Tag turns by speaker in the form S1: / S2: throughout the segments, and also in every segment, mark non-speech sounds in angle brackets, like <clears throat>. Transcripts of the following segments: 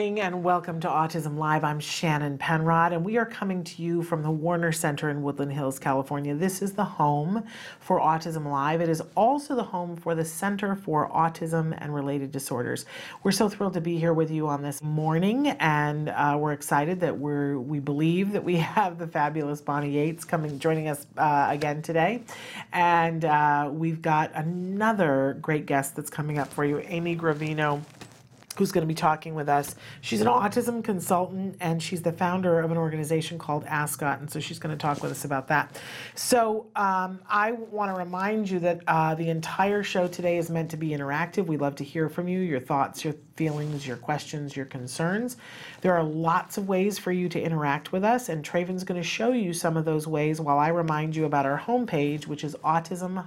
S1: Morning and welcome to Autism Live. I'm Shannon Penrod, and we are coming to you from the Warner Center in Woodland Hills, California. This is the home for Autism Live. It is also the home for the Center for Autism and Related Disorders. We're so thrilled to be here with you on this morning, and uh, we're excited that we're we believe that we <laughs> have the fabulous Bonnie Yates coming joining us uh, again today, and uh, we've got another great guest that's coming up for you, Amy Gravino who's going to be talking with us. She's an autism consultant and she's the founder of an organization called Ascot, and so she's going to talk with us about that. So um, I want to remind you that uh, the entire show today is meant to be interactive. We love to hear from you, your thoughts, your feelings, your questions, your concerns. There are lots of ways for you to interact with us, and Traven's going to show you some of those ways while I remind you about our homepage, which is autism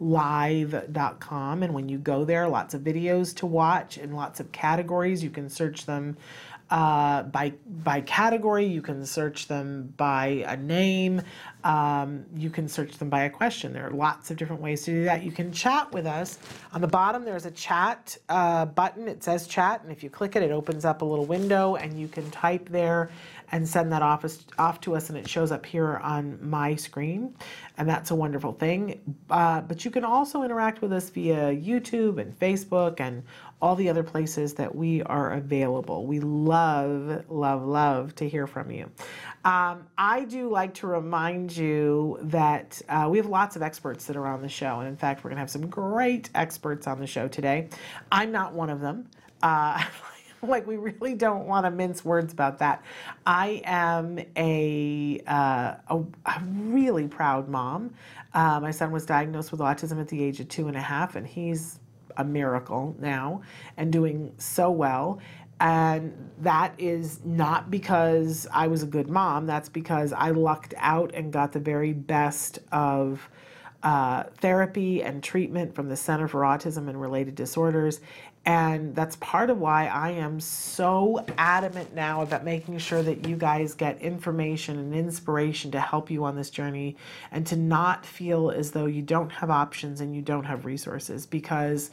S1: live.com. And when you go there, lots of videos to watch and lots of categories. You can search them uh, by by category. You can search them by a name. Um, you can search them by a question. There are lots of different ways to do that. You can chat with us. On the bottom, there's a chat uh, button. It says chat, and if you click it, it opens up a little window, and you can type there and send that off, off to us, and it shows up here on my screen. And that's a wonderful thing. Uh, but you can also interact with us via YouTube and Facebook and all the other places that we are available. We love, love, love to hear from you. Um, I do like to remind you that uh, we have lots of experts that are on the show. And in fact, we're going to have some great experts on the show today. I'm not one of them. Uh, <laughs> <laughs> like we really don't want to mince words about that. I am a, uh, a, a, really proud mom. Uh, my son was diagnosed with autism at the age of two and a half, and he's a miracle now and doing so well. And that is not because I was a good mom, that's because I lucked out and got the very best of uh, therapy and treatment from the Center for Autism and Related Disorders. And that's part of why I am so adamant now about making sure that you guys get information and inspiration to help you on this journey and to not feel as though you don't have options and you don't have resources because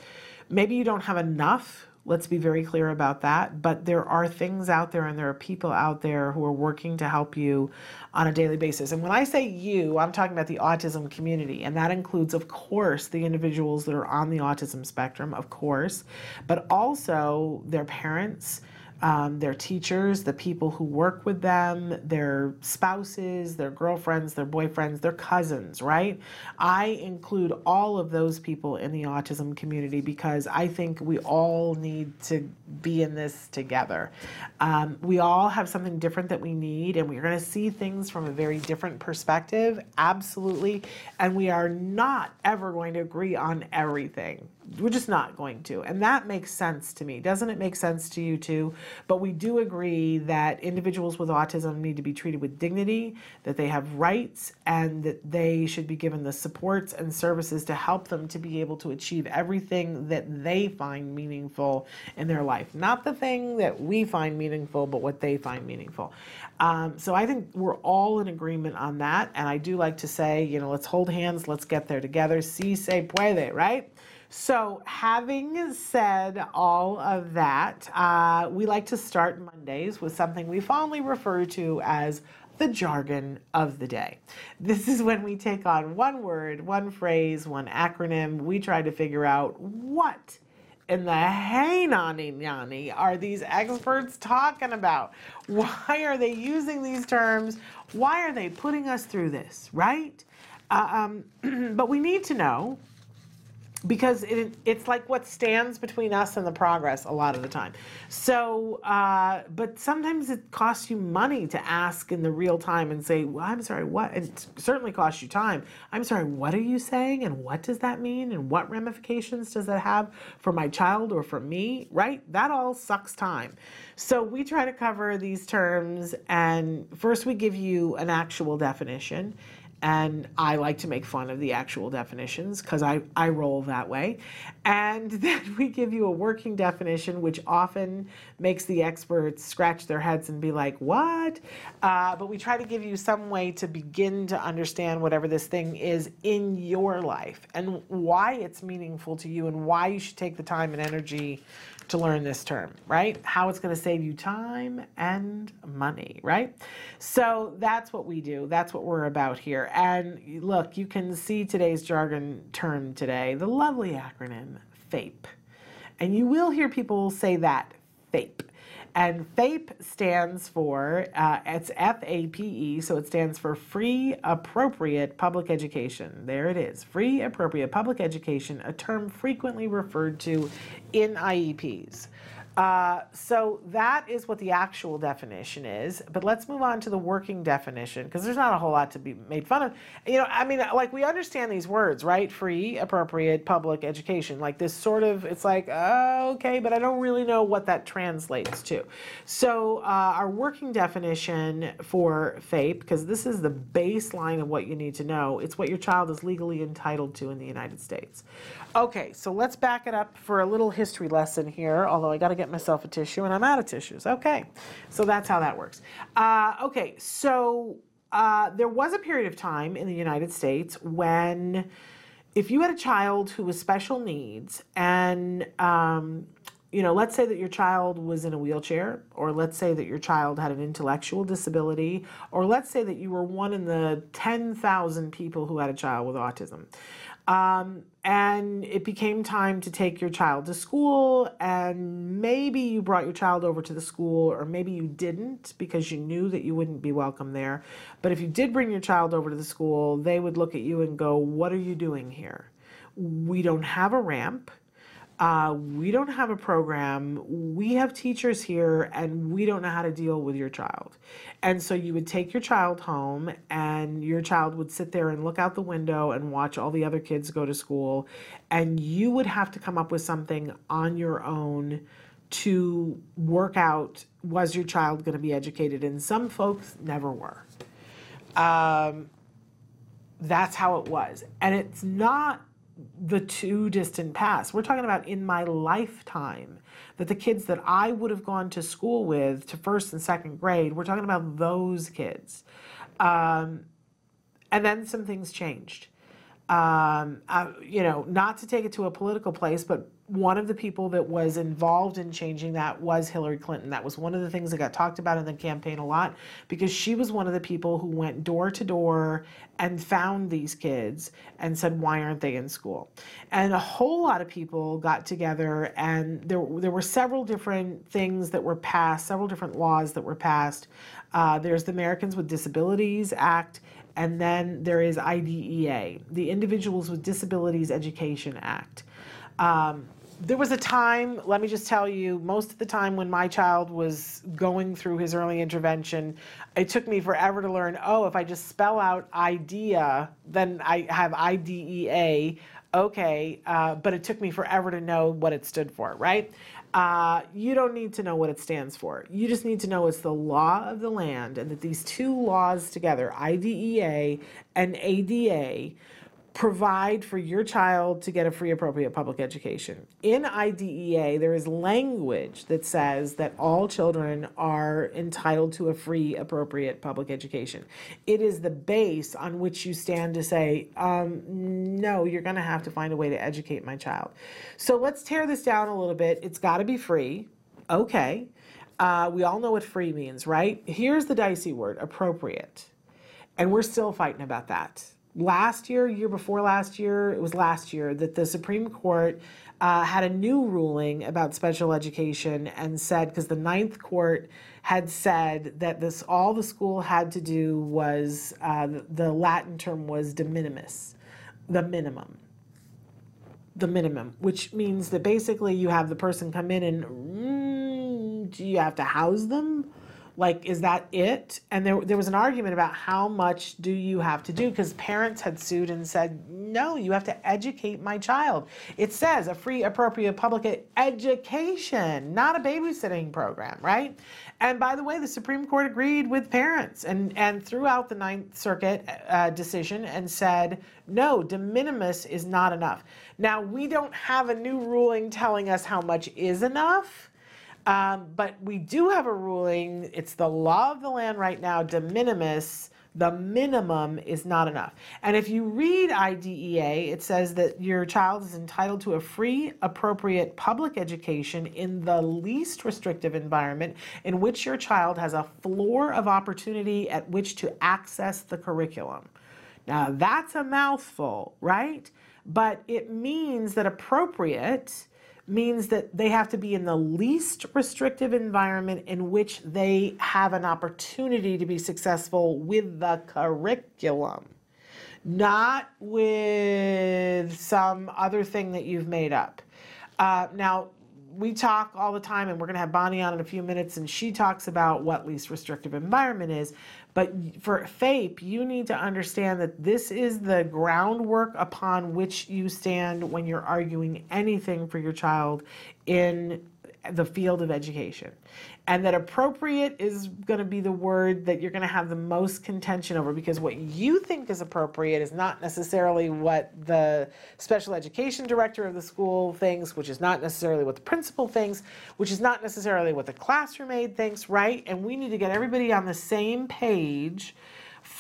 S1: maybe you don't have enough Let's be very clear about that. But there are things out there and there are people out there who are working to help you on a daily basis. And when I say you, I'm talking about the autism community. And that includes, of course, the individuals that are on the autism spectrum, of course, but also their parents um, their teachers, the people who work with them, their spouses, their girlfriends, their boyfriends, their cousins, right? I include all of those people in the autism community because I think we all need to be in this together. Um, we all have something different that we need, and we're going to see things from a very different perspective, absolutely. And we are not ever going to agree on everything we're just not going to. And that makes sense to me. Doesn't it make sense to you too? But we do agree that individuals with autism need to be treated with dignity, that they have rights, and that they should be given the supports and services to help them to be able to achieve everything that they find meaningful in their life. Not the thing that we find meaningful, but what they find meaningful. Um, so I think we're all in agreement on that. And I do like to say, you know, let's hold hands, let's get there together. Si se puede, right? So, having said all of that, uh, we like to start Mondays with something we fondly refer to as the jargon of the day. This is when we take on one word, one phrase, one acronym. We try to figure out what in the hey nani nani are these experts talking about? Why are they using these terms? Why are they putting us through this, right? Uh, um, <clears throat> but we need to know because it, it's like what stands between us and the progress a lot of the time. So, uh, but sometimes it costs you money to ask in the real time and say, well, I'm sorry, what? It certainly costs you time. I'm sorry, what are you saying? And what does that mean? And what ramifications does that have for my child or for me? Right? That all sucks time. So we try to cover these terms and first we give you an actual definition and I like to make fun of the actual definitions because I, I roll that way. And <laughs> then we give you a working definition, which often makes the experts scratch their heads and be like, what? Uh, but we try to give you some way to begin to understand whatever this thing is in your life and why it's meaningful to you and why you should take the time and energy to learn this term, right? How it's going to save you time and money, right? So that's what we do. That's what we're about here. And look, you can see today's jargon term today, the lovely acronym FAPE. And you will hear people say that, FAPE. And FAPE stands for, uh, it's F A P E, so it stands for Free Appropriate Public Education. There it is, Free Appropriate Public Education, a term frequently referred to in IEPs. Uh, so that is what the actual definition is. But let's move on to the working definition because there's not a whole lot to be made fun of. You know, I mean, like we understand these words, right? Free, appropriate, public education. Like this sort of, it's like, uh, okay, but I don't really know what that translates to. So uh, our working definition for FAPE, because this is the baseline of what you need to know, it's what your child is legally entitled to in the United States. Okay, so let's back it up for a little history lesson here, although I got to get myself a tissue and I'm out of tissues. Okay, so that's how that works. Uh, okay, so uh, there was a period of time in the United States when if you had a child who was special needs and um, you know, let's say that your child was in a wheelchair, or let's say that your child had an intellectual disability, or let's say that you were one in the 10,000 people who had a child with autism. Um, and it became time to take your child to school, and maybe you brought your child over to the school, or maybe you didn't because you knew that you wouldn't be welcome there. But if you did bring your child over to the school, they would look at you and go, What are you doing here? We don't have a ramp uh, we don't have a program. We have teachers here, and we don't know how to deal with your child. And so you would take your child home, and your child would sit there and look out the window and watch all the other kids go to school. And you would have to come up with something on your own to work out was your child going to be educated? And some folks never were. Um, that's how it was. And it's not the too distant past. We're talking about in my lifetime that the kids that I would have gone to school with to first and second grade, we're talking about those kids. Um, and then some things changed. Um, uh, you know, not to take it to a political place, but one of the people that was involved in changing that was Hillary Clinton. That was one of the things that got talked about in the campaign a lot because she was one of the people who went door to door and found these kids and said, "Why aren't they in school?" And a whole lot of people got together, and there there were several different things that were passed, several different laws that were passed. Uh, there's the Americans with Disabilities Act. And then there is IDEA, the Individuals with Disabilities Education Act. Um, there was a time, let me just tell you, most of the time when my child was going through his early intervention, it took me forever to learn oh, if I just spell out IDEA, then I have IDEA. Okay, uh, but it took me forever to know what it stood for, right? Uh, you don't need to know what it stands for. You just need to know it's the law of the land and that these two laws together, IDEA and ADA, provide for your child to get a free appropriate public education. In IDEA, there is language that says that all children are entitled to a free appropriate public education. It is the base on which you stand to say, um, no, you're going to have to find a way to educate my child. So let's tear this down a little bit. It's got to be free. Okay. Uh, we all know what free means, right? Here's the dicey word appropriate. And we're still fighting about that last year, year before last year, it was last year that the Supreme Court uh, had a new ruling about special education and said because the ninth court had said that this all the school had to do was uh, the Latin term was de minimis, the minimum the minimum, which means that basically you have the person come in and mm, do you have to house them? Like, is that it? And there, there was an argument about how much do you have to do because parents had sued and said, no, you have to educate my child. It says a free, appropriate public education, not a babysitting program, right? And by the way, the Supreme Court agreed with parents and, and threw out the Ninth Circuit uh, decision and said, no, de minimis is not enough. Now, we don't have a new ruling telling us how much is enough. Um, but we do have a ruling, it's the law of the land right now, de minimis, the minimum is not enough. And if you read IDEA, it says that your child is entitled to a free, appropriate public education in the least restrictive environment in which your child has a floor of opportunity at which to access the curriculum. Now, that's a mouthful, right? But it means that appropriate means that they have to be in the least restrictive environment in which they have an opportunity to be successful with the curriculum, not with some other thing that you've made up. Uh, now, we talk all the time, and we're going to have Bonnie on in a few minutes, and she talks about what least restrictive environment is. But for FAPE, you need to understand that this is the groundwork upon which you stand when you're arguing anything for your child in the field of education. And that appropriate is going to be the word that you're going to have the most contention over because what you think is appropriate is not necessarily what the special education director of the school thinks, which is not necessarily what the principal thinks, which is not necessarily what the classroom aide thinks, right? And we need to get everybody on the same page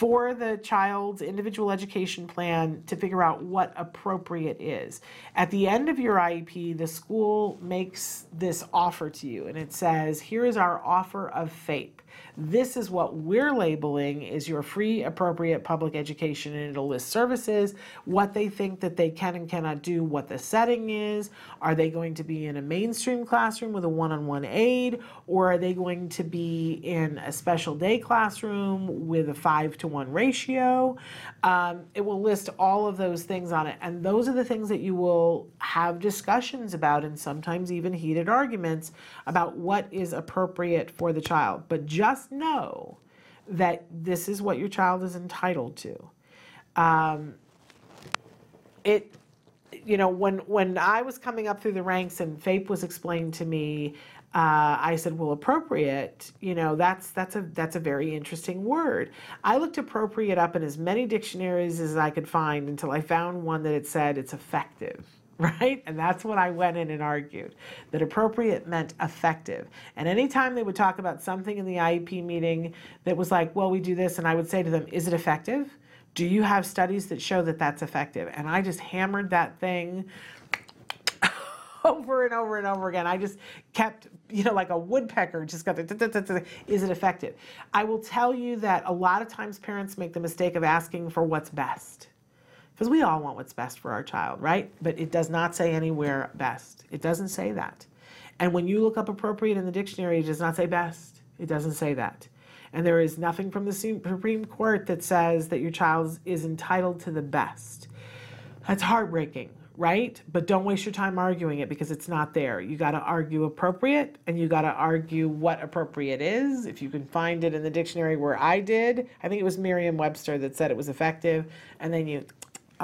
S1: for the child's individual education plan to figure out what appropriate is. At the end of your IEP, the school makes this offer to you and it says, here is our offer of FAPE. This is what we're labeling is your free, appropriate public education, and it'll list services, what they think that they can and cannot do, what the setting is. Are they going to be in a mainstream classroom with a one on one aide, or are they going to be in a special day classroom with a five to one ratio? Um, it will list all of those things on it, and those are the things that you will have discussions about, and sometimes even heated arguments about what is appropriate for the child. But just know that this is what your child is entitled to. Um, it, you know, when when I was coming up through the ranks and FAPE was explained to me, uh, I said, "Well, appropriate, you know, that's that's a that's a very interesting word." I looked appropriate up in as many dictionaries as I could find until I found one that it said it's effective <laughs> right? And that's what I went in and argued that appropriate meant effective. And anytime they would talk about something in the IEP meeting that was like, well, we do this, and I would say to them, is it effective? Do you have studies that show that that's effective? And I just hammered that thing <laughs> over and over and over again. I just kept, you know, like a woodpecker, just got the, is it effective? I will tell you that a lot of times parents make the mistake of asking for what's best because we all want what's best for our child, right? But it does not say anywhere best. It doesn't say that. And when you look up appropriate in the dictionary, it does not say best. It doesn't say that. And there is nothing from the Supreme Court that says that your child is entitled to the best. That's heartbreaking, right? But don't waste your time arguing it because it's not there. You got to argue appropriate and you got to argue what appropriate is. If you can find it in the dictionary where I did, I think it was Merriam Webster that said it was effective. And then you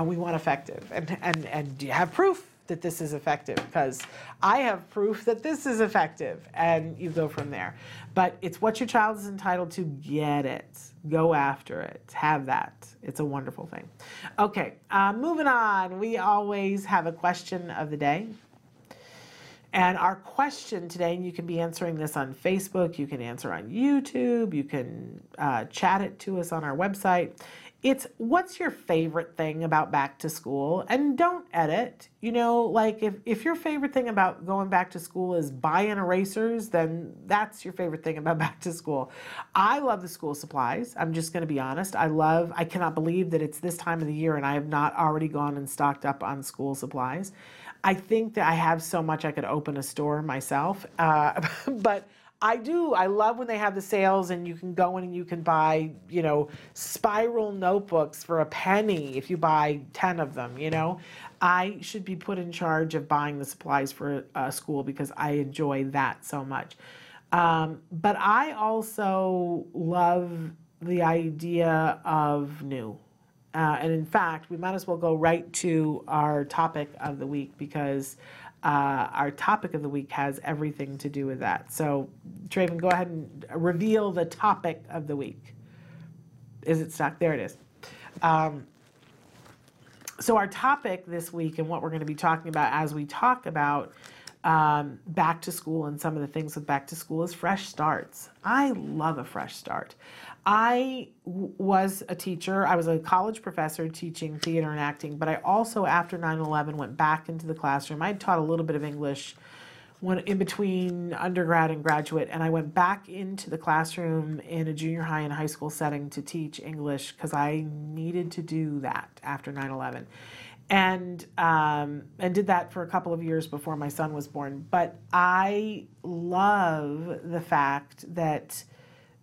S1: we want effective. And, and, and do you have proof that this is effective? Because I have proof that this is effective. And you go from there. But it's what your child is entitled to. Get it. Go after it. Have that. It's a wonderful thing. Okay, uh, moving on. We always have a question of the day. And our question today, and you can be answering this on Facebook, you can answer on YouTube, you can uh, chat it to us on our website, it's what's your favorite thing about back to school? And don't edit you know like if, if your favorite thing about going back to school is buying erasers then that's your favorite thing about <laughs> back to school. I love the school supplies i'm just going to be honest. I love i cannot believe that it's this time of the year and i have not already gone and stocked up on school supplies. I think that I have so much I could open a store myself. Uh, <laughs> but I do. I love when they have the sales and you can go in and you can buy, you know, spiral notebooks for a penny if you buy 10 of them, you know. I should be put in charge of buying the supplies for a school because I enjoy that so much. Um, but I also love the idea of new. Uh, and in fact, we might as well go right to our topic of the week because uh, our topic of the week has everything to do with that. So, Traven, go ahead and reveal the topic of the week. Is it stuck? There it is. Um, so, our topic this week and what we're going to be talking about as we talk about um, back to school and some of the things with back to school is fresh starts. I love a fresh start. I w- was a teacher. I was a college professor teaching theater and acting, but I also, after 9 11, went back into the classroom. I taught a little bit of English when in between undergrad and graduate, and I went back into the classroom in a junior high and high school setting to teach English because I needed to do that after 9 11 and um, and did that for a couple of years before my son was born. But I love the fact that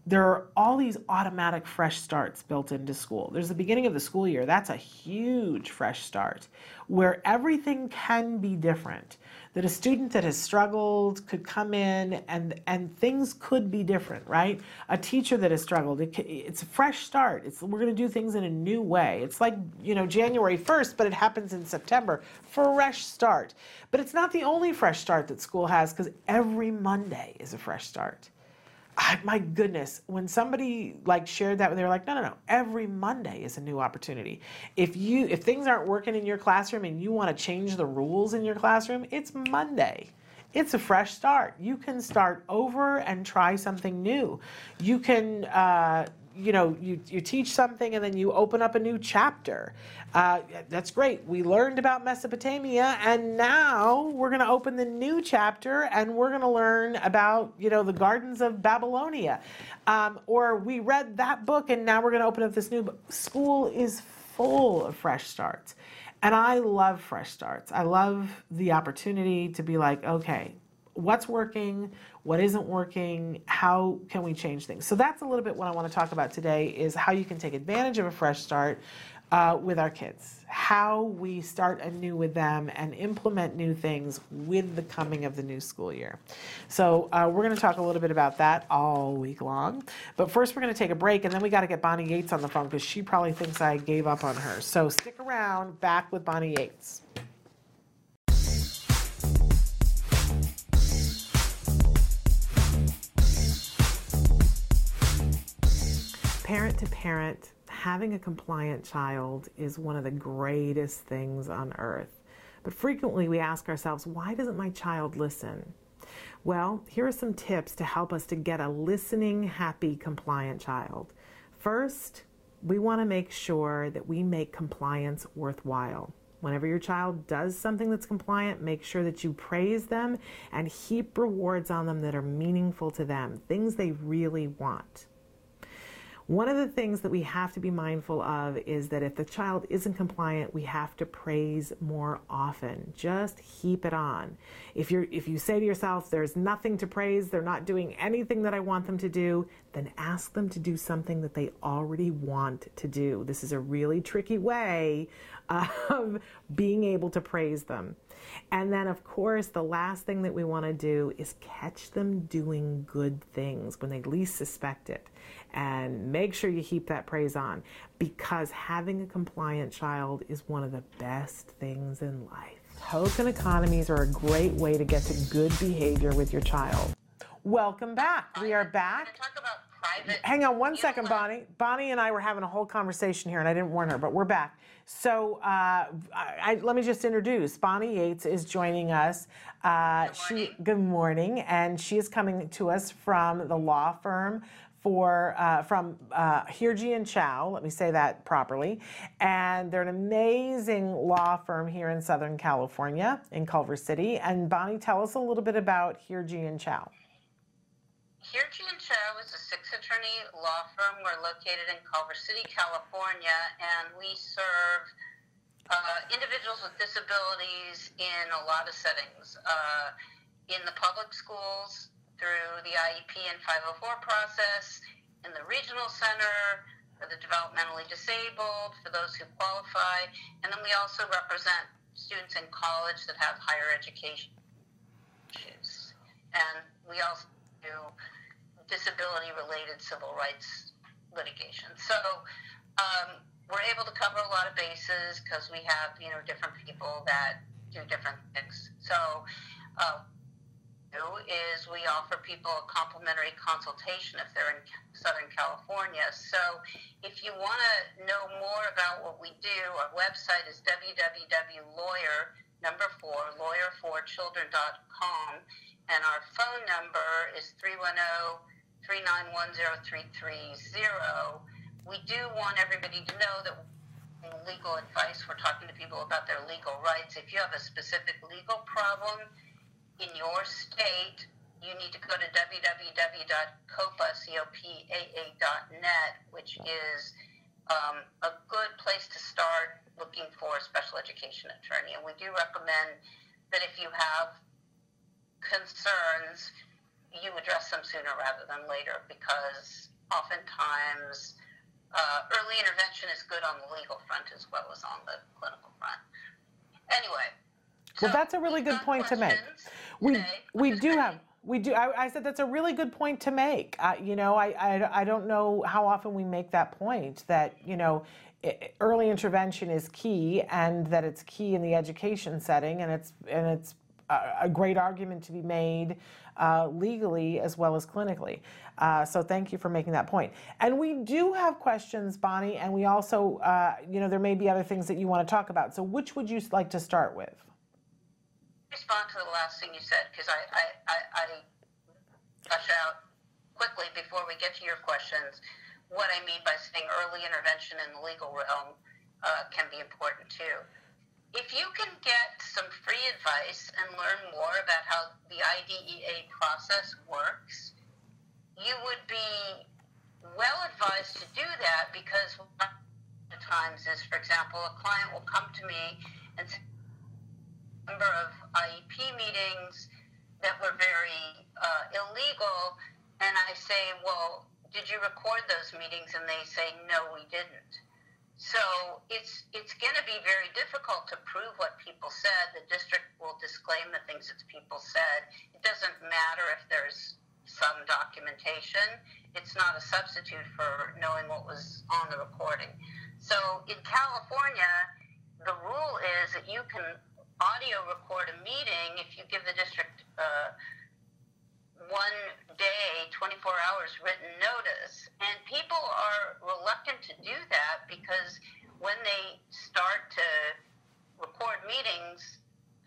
S1: there are all these automatic fresh starts built into school. There's the beginning of the school year. That's a huge fresh start where everything can be different. That a student that has struggled could come in and and things could be different, right? A teacher that has struggled, it, it's a fresh start. It's we're going to do things in a new way. It's like, you know, January 1st, but it happens in September. Fresh start. But it's not the only fresh start that school has cuz every Monday is a fresh start. I, my goodness, when somebody like shared that, they were like, no, no, no. Every Monday is a new opportunity. If you if things aren't working in your classroom and you want to change the rules in your classroom, it's Monday. It's a fresh start. You can start over and try something new. You can uh, you know, you, you teach something and then you open up a new chapter. Uh, that's great. We learned about Mesopotamia and now we're going to open the new chapter and we're going to learn about, you know, the gardens of Babylonia. Um, or we read that book and now we're going to open up this new book. School is full of fresh starts. And I love fresh starts. I love the opportunity to be like, okay, what's working, what isn't working, how can we change things. So that's a little bit what I want to talk about today is how you can take advantage of a fresh start uh, with our kids, how we start anew with them and implement new things with the coming of the new school year. So uh, we're going to talk a little bit about that all week long. But first, we're going to take a break, and then we got to get Bonnie Yates on the phone because she probably thinks I gave up on her. So stick around. Back with Bonnie Yates. Parent to parent, having a compliant child is one of the greatest things on earth. But frequently we ask ourselves, why doesn't my child listen? Well, here are some tips to help us to get a listening, happy, compliant child. First, we want to make sure that we make compliance worthwhile. Whenever your child does something that's compliant, make sure that you praise them and heap rewards on them that are meaningful to them, things they really want. One of the things that we have to be mindful of is that if the child isn't compliant, we have to praise more often. Just heap it on. If you if you say to yourself there's nothing to praise, they're not doing anything that I want them to do, then ask them to do something that they already want to do. This is a really tricky way of <laughs> being able to praise them. And then, of course, the last thing that we want to do is catch them doing good things when they least suspect it and make sure you heap that praise on because having a compliant child is one of the best things in life. Token economies are a great way to get to good behavior with your child. Welcome back. We are back. Hang on one second, Bonnie. Bonnie and I were having a whole conversation here, and I didn't warn her, but we're back. So uh, I, let me just introduce. Bonnie Yates is joining us. Uh, good she good morning, and she is coming to us from the law firm for uh, from uh, Hirji and Chau. Let me say that properly. And they're an amazing law firm here in Southern California, in Culver City. And Bonnie, tell us a little bit about Hirji and Chau.
S2: Hirji and Chau is a six-attorney law firm. We're located in Culver City, California, and we serve uh, individuals with disabilities in a lot of settings. Uh, in the public schools, through the IEP and 504 process, in the regional center, for the developmentally disabled, for those who qualify, and then we also represent students in college that have higher education issues. And we also do disability related civil rights litigation. So um, we're able to cover a lot of bases because we have, you know, different people that do different things. So uh, is we offer people a complimentary consultation if they're in Southern California. So if you want to know more about what we do, our website is www.lawyer, number four, lawyer4children.com, and our phone number is 310 391 0330. We do want everybody to know that legal advice, we're talking to people about their legal rights. If you have a specific legal problem, in your state, you need to go to www.copa.net, which is um, a good place to start looking for a special education attorney. And we do recommend that if you have concerns, you address them sooner rather than later because oftentimes uh, early intervention is good on the legal front as well as on the clinical front. Anyway,
S1: well, that's a really good point to make. We we do have we do. I, I, said that's a really good point to make. Uh, you know, I, I I don't know how often we make that point that you know early intervention is key and that it's key in the education setting and it's and it's a, great argument to be made uh, legally as well as clinically. Uh, so thank you for making that point. And we do have questions, Bonnie, and we also, uh, you know, there may be other things that you want to talk about. So which would you like to start with?
S2: Respond to the last thing you said because I, I, I, I out quickly before we get to your questions what I mean by saying early intervention in the legal realm uh, can be important too. If you can get some free advice and learn more about how the IDEA process works, you would be well advised to do that because times is, for example, a client will come to me and say, number of IEP meetings that were very uh, illegal, and I say, well, did you record those meetings? And they say, no, we didn't. So it's it's going to be very difficult to prove what people said. The district will disclaim the things that people said. It doesn't matter if there's some documentation. It's not a substitute for knowing what was on the recording. So in California, the rule is that you can audio record a meeting if you give the district uh, one day, 24 hours written notice. And people are reluctant to do that because when they start to record meetings,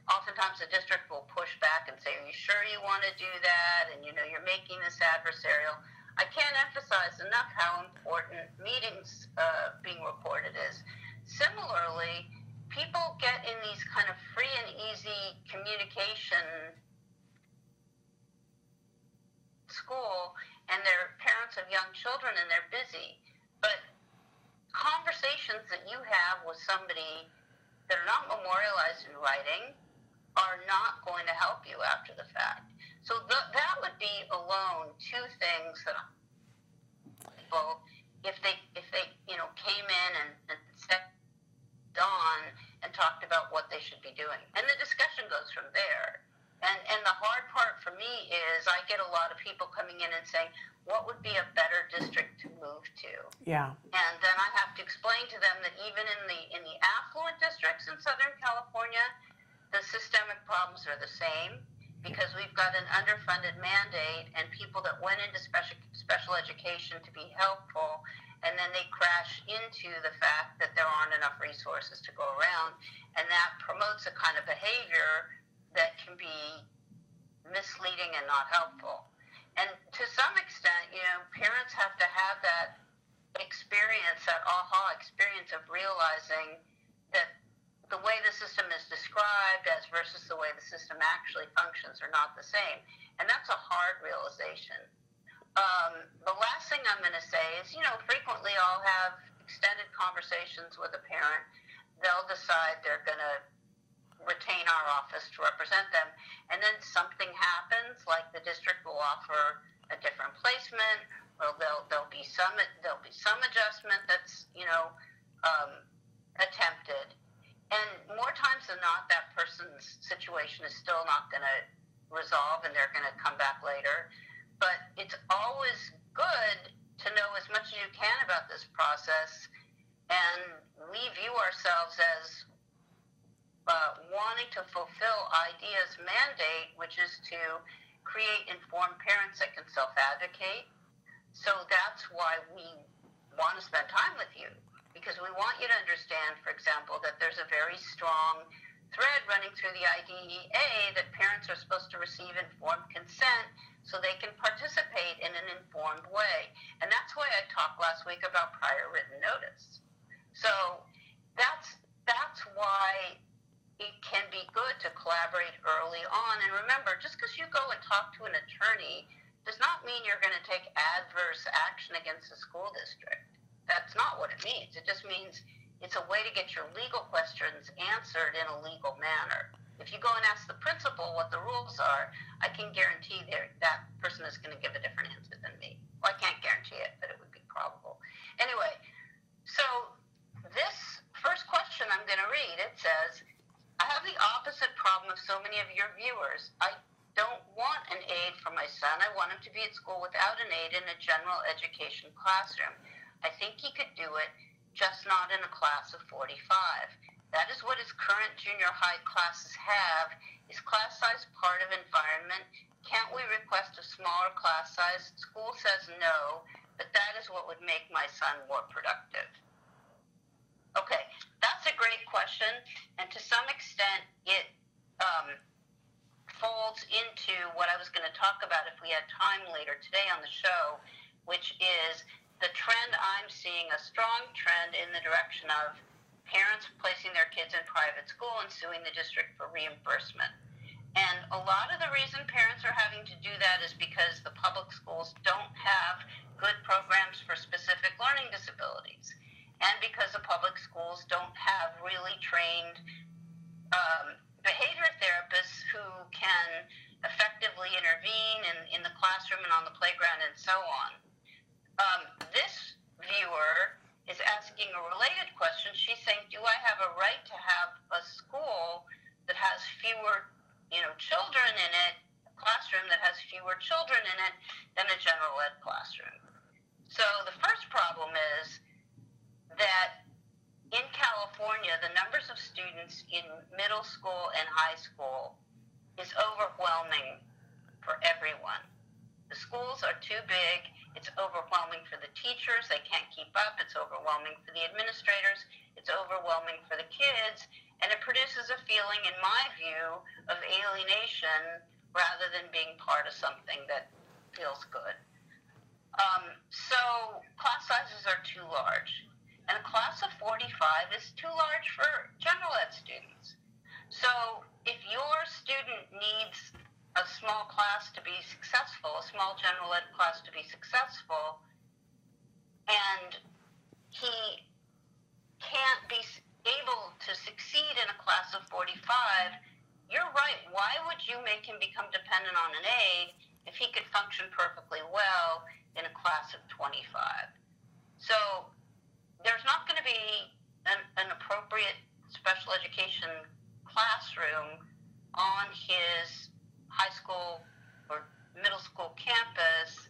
S2: oftentimes the district will push back and say, Are you sure you want to do that? And you know, you're making this adversarial. I can't emphasize enough how important meetings uh, being recorded is. Similarly, people get in these kind of free and easy communication school and they're parents of young children and they're busy. But conversations that you have with somebody that are not memorialized in writing are not going to help you after the fact. So th- that would be alone two things that people, if they if they be doing. And the discussion goes from there. And, and the hard part for me is I get a lot of people coming in and saying, what would be a better district to move to?
S1: Yeah.
S2: And then I have to explain to them that even in the in the affluent districts in Southern California, the systemic problems are the same because we've got an underfunded mandate and people that went into special special education to be helpful and then they crash into the fact that there aren't enough resources to go around, and that promotes a kind of behavior that can be misleading and not helpful. And to some extent, you know, parents have to have that experience, that aha experience of realizing that the way the system is described as versus the way the system actually functions are not the same. And that's a hard realization. Um, the last thing I'm going to say is, you know, frequently I'll have extended conversations with a parent they'll decide they're going to retain our office to represent them. And then something happens, like the district will offer a different placement, or there'll, there'll be some there'll be some adjustment that's you know um, attempted. And more times than not, that person's situation is still not going to resolve, and they're going to come back later. But it's always good to know as much as you can about this process, and we view ourselves as uh, wanting to fulfill IDEA's mandate, which is to create informed parents that can self advocate. So that's why we want to spend time with you because we want you to understand, for example, that there's a very strong thread running through the IDEA that parents are supposed to receive informed consent so they can participate in an informed way. And that's why I talked last week about prior written notice. So that's that's why it can be good to collaborate early on. And remember, just because you go and talk to an attorney does not mean you're going to take adverse action against the school district. That's not what it means. It just means it's a way to get your legal questions answered in a legal manner. If you go and ask the principal what the rules are, I can guarantee that that person is going to give a different answer than me. Well, I can't guarantee it, but it would be probable. Anyway, so this first question I'm going to read, it says, I have the opposite problem of so many of your viewers. I don't want an aide for my son. I want him to be at school without an aide in a general education classroom. I think he could do it, just not in a class of 45. That is what his current junior high classes have. Is class size part of environment? Can't we request a smaller class size? School says no, but that is what would make my son more productive. Okay, that's a great question, and to some extent, it um, folds into what I was going to talk about if we had time later today on the show, which is the trend I'm seeing a strong trend in the direction of parents placing their kids in private school and suing the district for reimbursement. And a lot of the reason parents are having to do that is because the public schools don't have good programs for specific learning disabilities and because the public schools don't have really trained um, behavior therapists who can effectively intervene in, in the classroom and on the playground and so on. Um, this viewer is asking a related question. She's saying, Do I have a right to have a school that has fewer you know, children in it, a classroom that has fewer children in it than a general ed classroom? So the first problem is that in California, the numbers of students in middle school and high school is overwhelming for everyone. The schools are too big. It's overwhelming for the teachers. They can't keep up. It's overwhelming for the administrators. It's overwhelming for the kids. And it produces a feeling, in my view, of alienation rather than being part of something that feels good. Um, so class sizes are too large and a class of 45 is too large for general ed students. So if your student needs a small class to be successful, a small general ed class to be successful, and he can't be able to succeed in a class of 45, you're right. Why would you make him become dependent on an aide if he could function perfectly well in a class of 25? So there's not going to be an, an appropriate special education classroom on his high school or middle school campus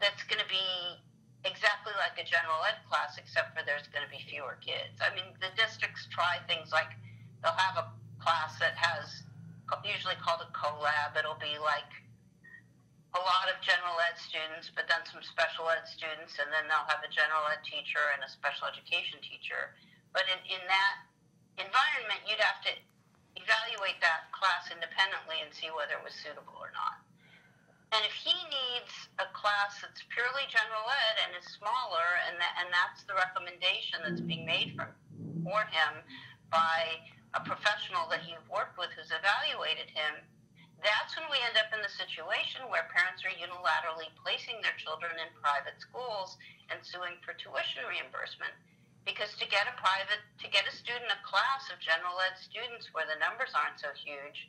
S2: that's going to be exactly like a general ed class, except for there's going to be fewer kids. I mean, the districts try things like they'll have a class that has usually called a collab. It'll be like a lot of general ed students, but then some special ed students, and then they'll have a general ed teacher and a special education teacher. But in, in that environment, you'd have to evaluate that class independently and see whether it was suitable or not. And if he needs a class that's purely general ed and is smaller, and that, and that's the recommendation that's being made for, for him by a professional that you've worked with who's evaluated him, that's when we end up in the situation where parents are unilaterally placing their children in private schools and suing for tuition reimbursement. Because to get a private, to get a student, a class of general ed students where the numbers aren't so huge,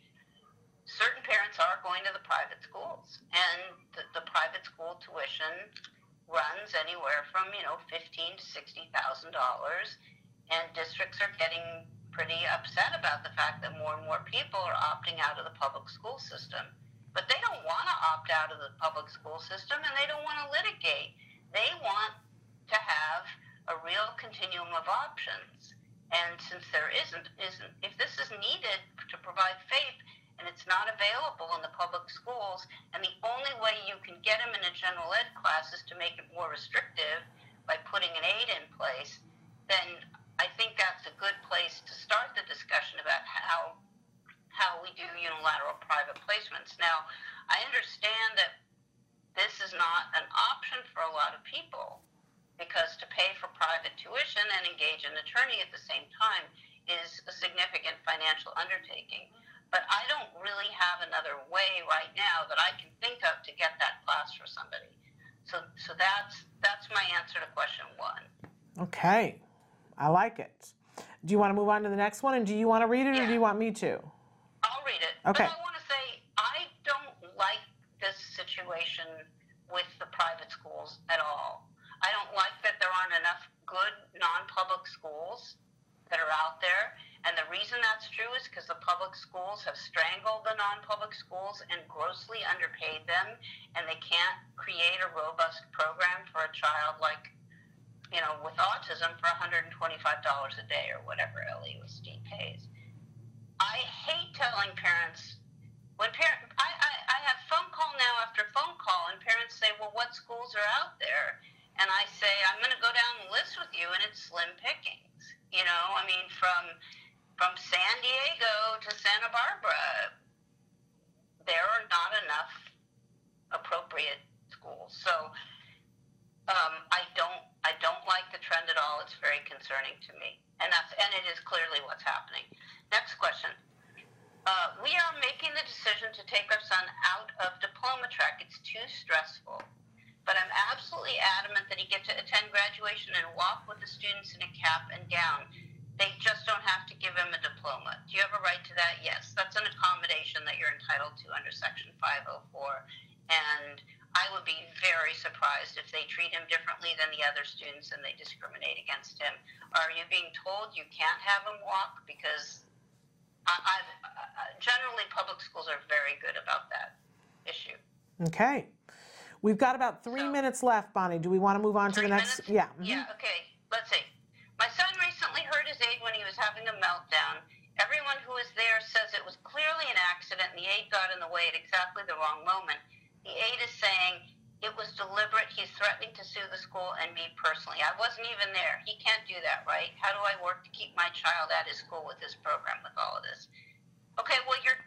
S2: certain parents are going to the private schools, and the, the private school tuition runs anywhere from you know fifteen to sixty thousand dollars, and districts are getting pretty upset about the fact that more and more people are opting out of the public school system. But they don't want to opt out of the public school system, and they don't want to litigate. They want to have a real continuum of options. And since there isn't, isn't if this is needed to provide FAPE, and it's not available in the public schools, and the only way you can get them in a general ed class is to make it more restrictive by putting an aide in place, then I think that's a good place to start the discussion about how how we do unilateral private placements. Now, I understand that this is not an option for a lot of people because to pay for private tuition and engage an attorney at the same time is a significant financial undertaking but I don't really have another way right now that I can think of to get that class for somebody. So, so that's that's my answer to question one.
S1: Okay, I like it. Do you want to move on to the next one, and do you want to read it, or do you want me to?
S2: I'll read it.
S1: Okay.
S2: But I want to say I don't like this situation with the private schools at all. I don't like that there aren't enough good non-public schools that are out there. And the reason that's true is because the public schools have strangled the non public schools and grossly underpaid them, and they can't create a robust program for a child like, you know, with autism for $125 a day or whatever LAUSD pays. I hate telling parents when parent I, I, I have phone call now after phone call and parents say, Well what schools are out there? And I say, I'm gonna go down the list with you and it's slim pickings. You know, I mean from from San Diego to Santa Barbara, there are not enough appropriate schools. So um, I don't I don't like the trend at all. It's very concerning to me, and that's and it is clearly what's happening. Next question. Uh, we are making the decision to take our son out of diploma track. It's too stressful. But I'm absolutely adamant that he get to attend graduation and walk with the students in a cap and gown. They just don't have to give him a diploma. Do you have a right to that? Yes. That's an accommodation that you're entitled to under Section 504. And I would be very surprised if they treat him differently than the other students and they discriminate against him. Are you being told you can't have him walk? Because I, I've, uh, generally public schools are very good about that issue.
S1: Okay. We've got about three so, minutes left, Bonnie. Do we want to move on to the next?
S2: Minutes? Yeah. Mm-hmm. Yeah. Okay. Let's see. My son recently hurt his aide when he was having a meltdown. Everyone who was there says it was clearly an accident and the aide got in the way at exactly the wrong moment. The aide is saying it was deliberate. He's threatening to sue the school and me personally. I wasn't even there. He can't do that, right? How do I work to keep my child at his school with this program, with all of this? Okay, well, you're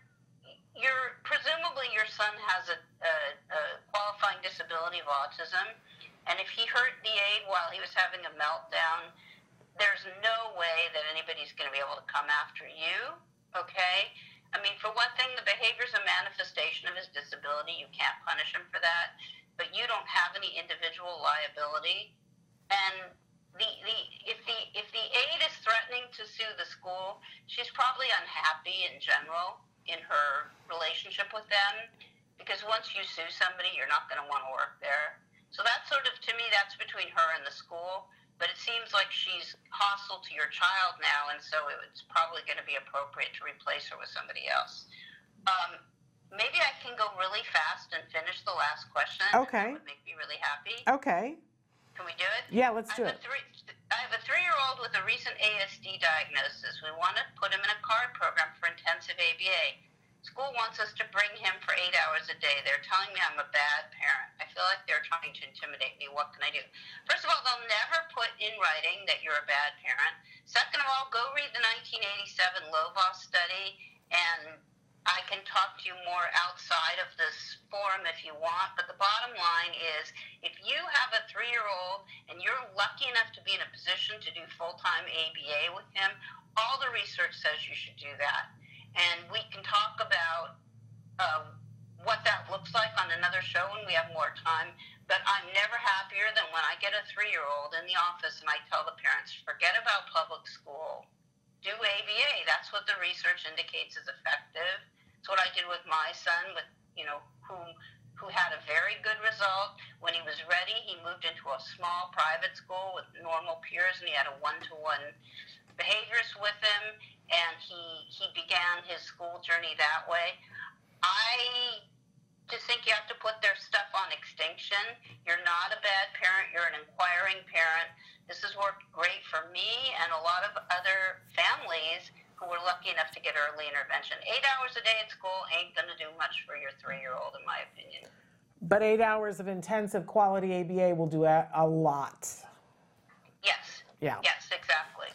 S2: you're presumably your son has a, a, a, qualifying disability of autism, and if he hurt the aide while he was having a meltdown, there's no way that anybody's going to be able to come after you, okay? I mean, for one thing, the behavior is a manifestation of his disability. You can't punish him for that, but you don't have any individual liability. And the, the if the if the aide is threatening to sue the school, she's probably unhappy in general in her relationship with them because once you sue somebody, you're not going to want to work there. So that's sort of to me, that's between her and the school but it seems like she's hostile to your child now, and so it's probably going to be appropriate to replace her with somebody else. Um, maybe I can go really fast and finish the last question.
S1: Okay.
S2: That would make me really happy.
S1: Okay.
S2: Can we do it?
S1: Yeah, let's do
S2: it. Three, I have a three-year-old with a recent ASD diagnosis. We want to put him in a CARD program for intensive ABA. School wants us to bring him for eight hours a day. They're telling me I'm a bad parent. I feel like they're trying to intimidate me. What can I do? First of all, they'll never put in writing that you're a bad parent. Second of all, go read the 1987 Lovaas study, and I can talk to you more outside of this forum if you want. But the bottom line is if you have a three year old and you're lucky enough to be in a position to do full time ABA with him, all the research says you should do that and we can talk about uh, what that looks like on another show when we have more time. But I'm never happier than when I get a three year old in the office and I tell the parents, forget about public school. Do ABA. That's what the research indicates is effective. It's what I did with my son, with you know, who who had a very good result. When he was ready, he moved into a small private school with normal peers, and he had a one-to-one behaviorist with him, and he he began his school journey that way. I just think you have to put their stuff on extinction. You're not a bad parent, you're an inquiring parent. This has worked great for me and a lot of other families who were lucky enough to get early intervention. Eight hours a day at school ain't going to do much for your three year old, in my opinion.
S1: But eight hours of intensive quality ABA will do a, a lot.
S2: Yes.
S1: Yeah.
S2: Yes, exactly.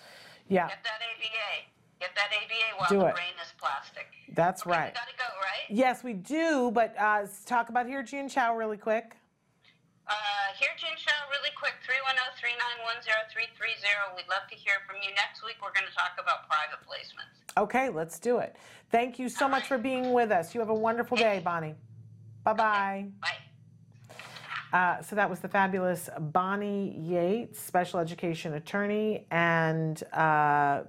S1: Yeah,
S2: Get that ABA. Get that ABA while
S1: Do
S2: the
S1: it.
S2: brain is plastic.
S1: that's
S2: Okay,
S1: right.
S2: We gotta go, right?
S1: Yes, we do, but uh, let's talk about Hirji and Chau really quick.
S2: Uh, Hirji and Chau, really quick, 310-391-0330. We'd love to hear from you. Next week, we're going to talk about private placements.
S1: Okay, let's do it. Thank you so much for being with us. You have a wonderful day, Bonnie. Bye bye.
S2: Bye.
S1: Uh, so that was the fabulous Bonnie Yates, special education attorney, and uh,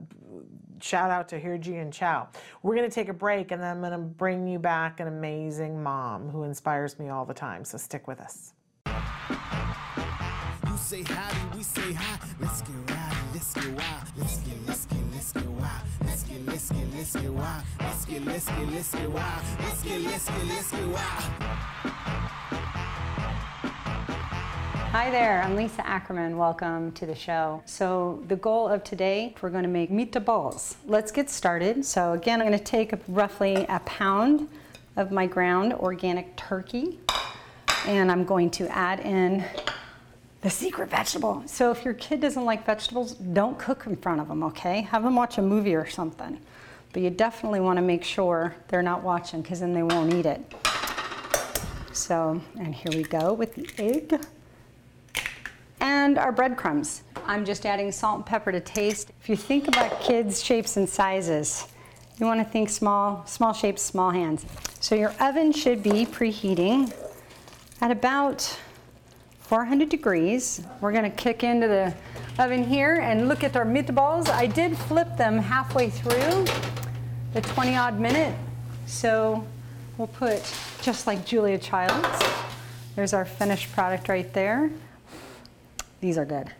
S1: shout out to Hirji and Chau. We're going to take a break, and then I'm going to bring you back an amazing mom who inspires me all the time. So stick with us.
S3: You say we say hi. Let's get let's get wild. Let's get, let's get, let's get wild. Let's get, let's get, let's get wild. Let's get, let's get, let's get wild. Let's get, let's get, let's get wild.
S4: Hi there, I'm Lisa Ackerman. Welcome to the show. So, the goal of today, we're going to make meatballs. Let's get started. So, again, I'm going to take roughly a pound of my ground organic turkey and I'm going to add in the secret vegetable. So, if your kid doesn't like vegetables, don't cook in front of them, okay? Have them watch a movie or something. But you definitely want to make sure they're not watching because then they won't eat it. So, and here we go with the egg and our breadcrumbs. I'm just adding salt and pepper to taste. If you think about kids' shapes and sizes, you want to think small, small shapes, small hands. So your oven should be preheating at about 400 degrees. We're going to kick into the oven here and look at our meatballs. I did flip them halfway through the 20 odd minute. So we'll put just like Julia Childs. There's our finished product right there. These are good.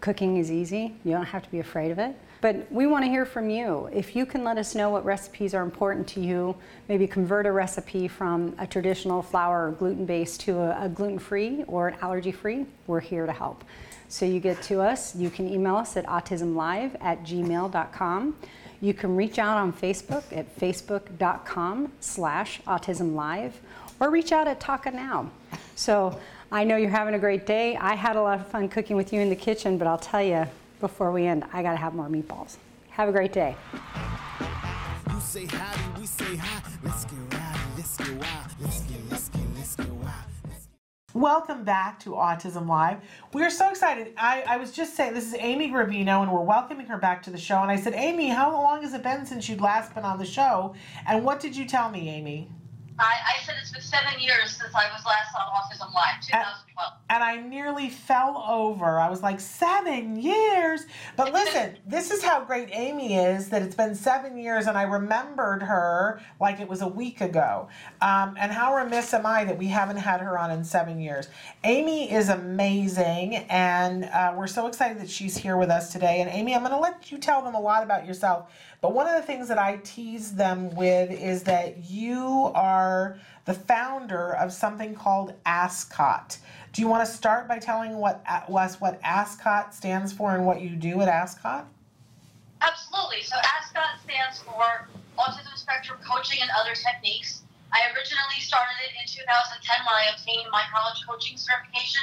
S4: Cooking is easy. You don't have to be afraid of it. But we want to hear from you. If you can let us know what recipes are important to you, maybe convert a recipe from a traditional flour or gluten based to a, gluten free or an allergy free, we're here to help. So you get to us, you can email us at autismlive at gmail.com. You can reach out on Facebook at facebook.com slash autismlive or reach out at TACA Now. So I know you're having a great day. I had a lot of fun cooking with you in the kitchen, but I'll tell you before we end, I got to have more meatballs. Have a great day.
S3: You say howdy, we say hi. Let's get rowdy, let's get wild. Let's get, let's get, let's get wild.
S1: Welcome back to Autism Live. We are so excited. I, I was just saying, this is Amy Gravino, and we're welcoming her back to the show. And I said, Amy, how long has it been since you'd last been on the show? And what did you tell me, Amy?
S5: I, I said it's been seven years since I was last on Autism Live, 2012.
S1: And I nearly fell over. I was like, seven years? But <laughs> listen, this is how great Amy is that it's been seven years and I remembered her like it was a week ago. Um, and how remiss am I that we haven't had her on in seven years? Amy is amazing and uh, we're so excited that she's here with us today. And Amy, I'm going to let you tell them a lot about yourself. But one of the things that I tease them with is that you are the founder of something called ASCOT. Do you want to start by telling what uh, us what ASCOT stands for and what you do at ASCOT?
S5: Absolutely. So ASCOT stands for Autism Spectrum Coaching and Other Techniques. I originally started it in 2010 when I obtained my college coaching certification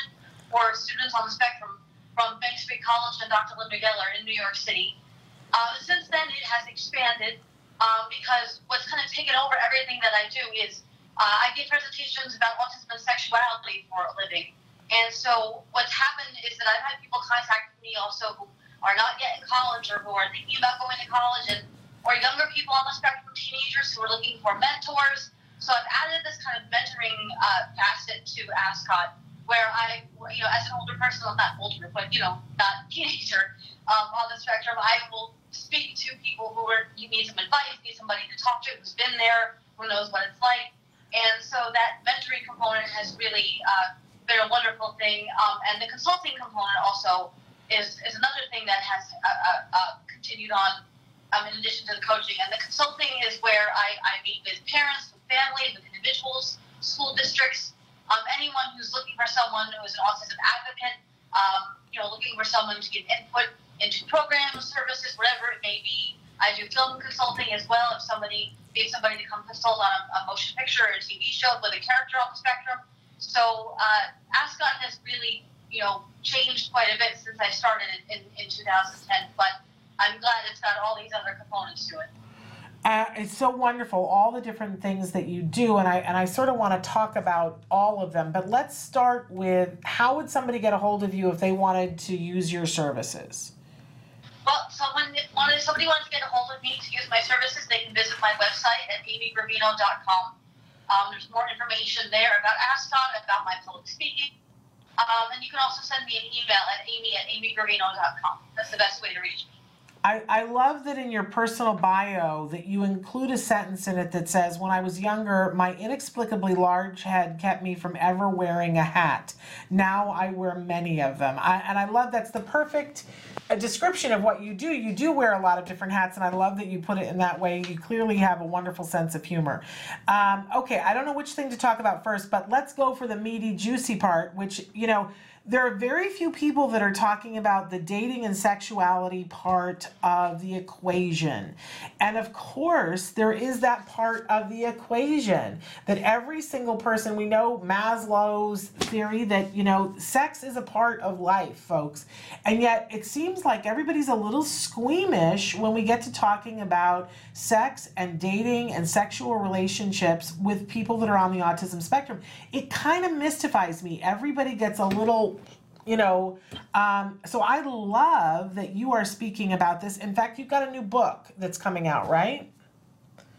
S5: for students on the spectrum from Bank Street College and Dr. Linda Geller in New York City. Uh, since then, it has expanded um, because what's kind of taken over everything that I do is uh, I give presentations about autism and sexuality for a living. And so what's happened is that I've had people contact me also who are not yet in college or who are thinking about going to college and or younger people on the spectrum, teenagers who are looking for mentors. So I've added this kind of mentoring uh, facet to ASCOT where I, you know, as an older person, I'm not older, but you know, not teenager, um, on the spectrum, I will speak to people who are you need some advice, need somebody to talk to who's been there, who knows what it's like, and so that mentoring component has really uh, been a wonderful thing, um, and the consulting component also is is another thing that has uh, uh, uh continued on. Um, in addition to the coaching, and the consulting is where I, I meet with parents, with families, with individuals, school districts, um, anyone who's looking for someone who is an autism advocate, um, you know, looking for someone to give input into programs, services, whatever it may be. I do film consulting as well. If somebody needs somebody to come consult on a, a motion picture or a TV show with a character on the spectrum. So uh, Ascot has really, you know, changed quite a bit since I started in, in, in 2010. But I'm glad it's got all these other components to it.
S1: Uh, it's so wonderful, all the different things that you do, and I and I sort of want to talk about all of them. But let's start with how would somebody get a hold of you if they wanted to use your services?
S5: Well, someone wanted somebody wants to get a hold of me to use my services, they can visit my website at amygravino.com. Um, there's more information there about Ascot, about my public speaking. Um, and you can also send me an email at amy at amygravino.com. That's the best way to reach me.
S1: I, I love that in your personal bio that you include a sentence in it that says, When I was younger, my inexplicably large head kept me from ever wearing a hat. Now I wear many of them. I, and I love that's the perfect uh, description of what you do. You do wear a lot of different hats, and I love that you put it in that way. You clearly have a wonderful sense of humor. Um, okay, I don't know which thing to talk about first, but let's go for the meaty, juicy part, which, you know, there are very few people that are talking about the dating and sexuality part of the equation. And of course, there is that part of the equation that every single person, we know Maslow's theory that, you know, sex is a part of life, folks. And yet it seems like everybody's a little squeamish when we get to talking about sex and dating and sexual relationships with people that are on the autism spectrum. It kind of mystifies me. Everybody gets a little you know um, so i love that you are speaking about this. In fact you've got a new book that's coming out right?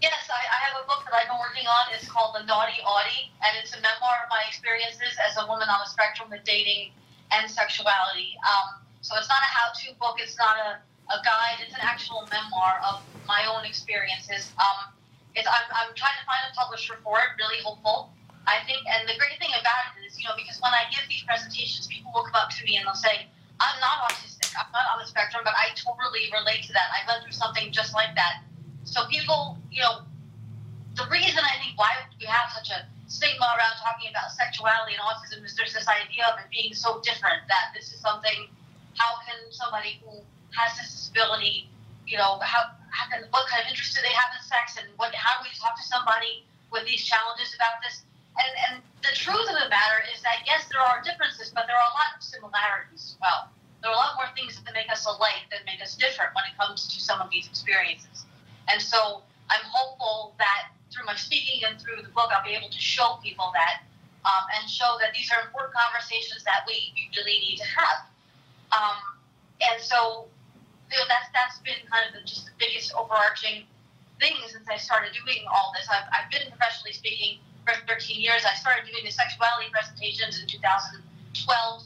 S5: Yes i, I have a book that i've been working on. It's called the naughty Autie and it's a memoir of my experiences as a woman on the spectrum with dating and sexuality. Um, so it's not a how-to book. It's not a, a guide. It's an actual memoir of my own experiences. Um, it's, I'm, I'm trying to find a publisher for it really hopeful I think, and the great thing about it is, you know, because when I give these presentations, people will come up to me and they'll say, I'm not autistic, I'm not on the spectrum, but I totally relate to that. I've went through something just like that. So people, you know, the reason I think why we have such a stigma around talking about sexuality and autism is there's this idea of it being so different that this is something, how can somebody who has this disability, you know, how, how can, what kind of interest do they have in sex and what, how do we talk to somebody with these challenges about this? And, and the truth of the matter is that yes, there are differences, but there are a lot of similarities as well. There are a lot more things that make us alike than make us different when it comes to some of these experiences. And so I'm hopeful that through my speaking and through the book, I'll be able to show people that um, and show that these are important conversations that we really need to have. Um, and so you know, that's that's been kind of the, just the biggest overarching thing since I started doing all this. I've, I've been professionally speaking for 13 years. I started doing the sexuality presentations in 2012,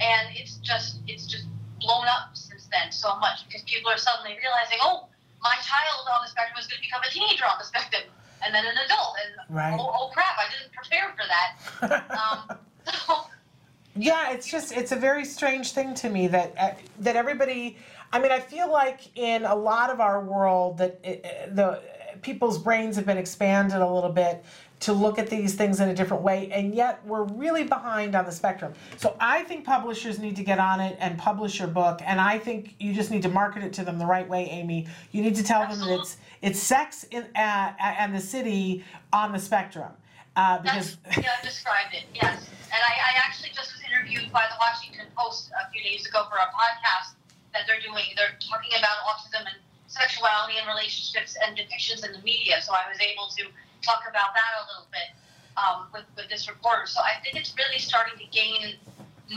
S5: and it's just it's just blown up since then so much because people are suddenly realizing, oh, my child on the spectrum is going to become a teenager on the spectrum, and then an adult, and
S1: right.
S5: oh, oh crap, I didn't prepare for that. <laughs> um, so,
S1: yeah, it's just it's a very strange thing to me that uh, that everybody. I mean, I feel like in a lot of our world that it, the people's brains have been expanded a little bit to look at these things in a different way, and yet we're really behind on the spectrum. So I think publishers need to get on it and publish your book, and I think you just need to market it to them the right way, Amy. You need to tell them that it's it's sex in uh, and the city on the spectrum. Uh, because
S5: That's, yeah, described it, yes. And I, I actually just was interviewed by the Washington Post a few days ago for a podcast that they're doing. They're talking about autism and sexuality and relationships and depictions in the media. So I was able to talk about that a little bit um, with, with this reporter. So I think it's really starting to gain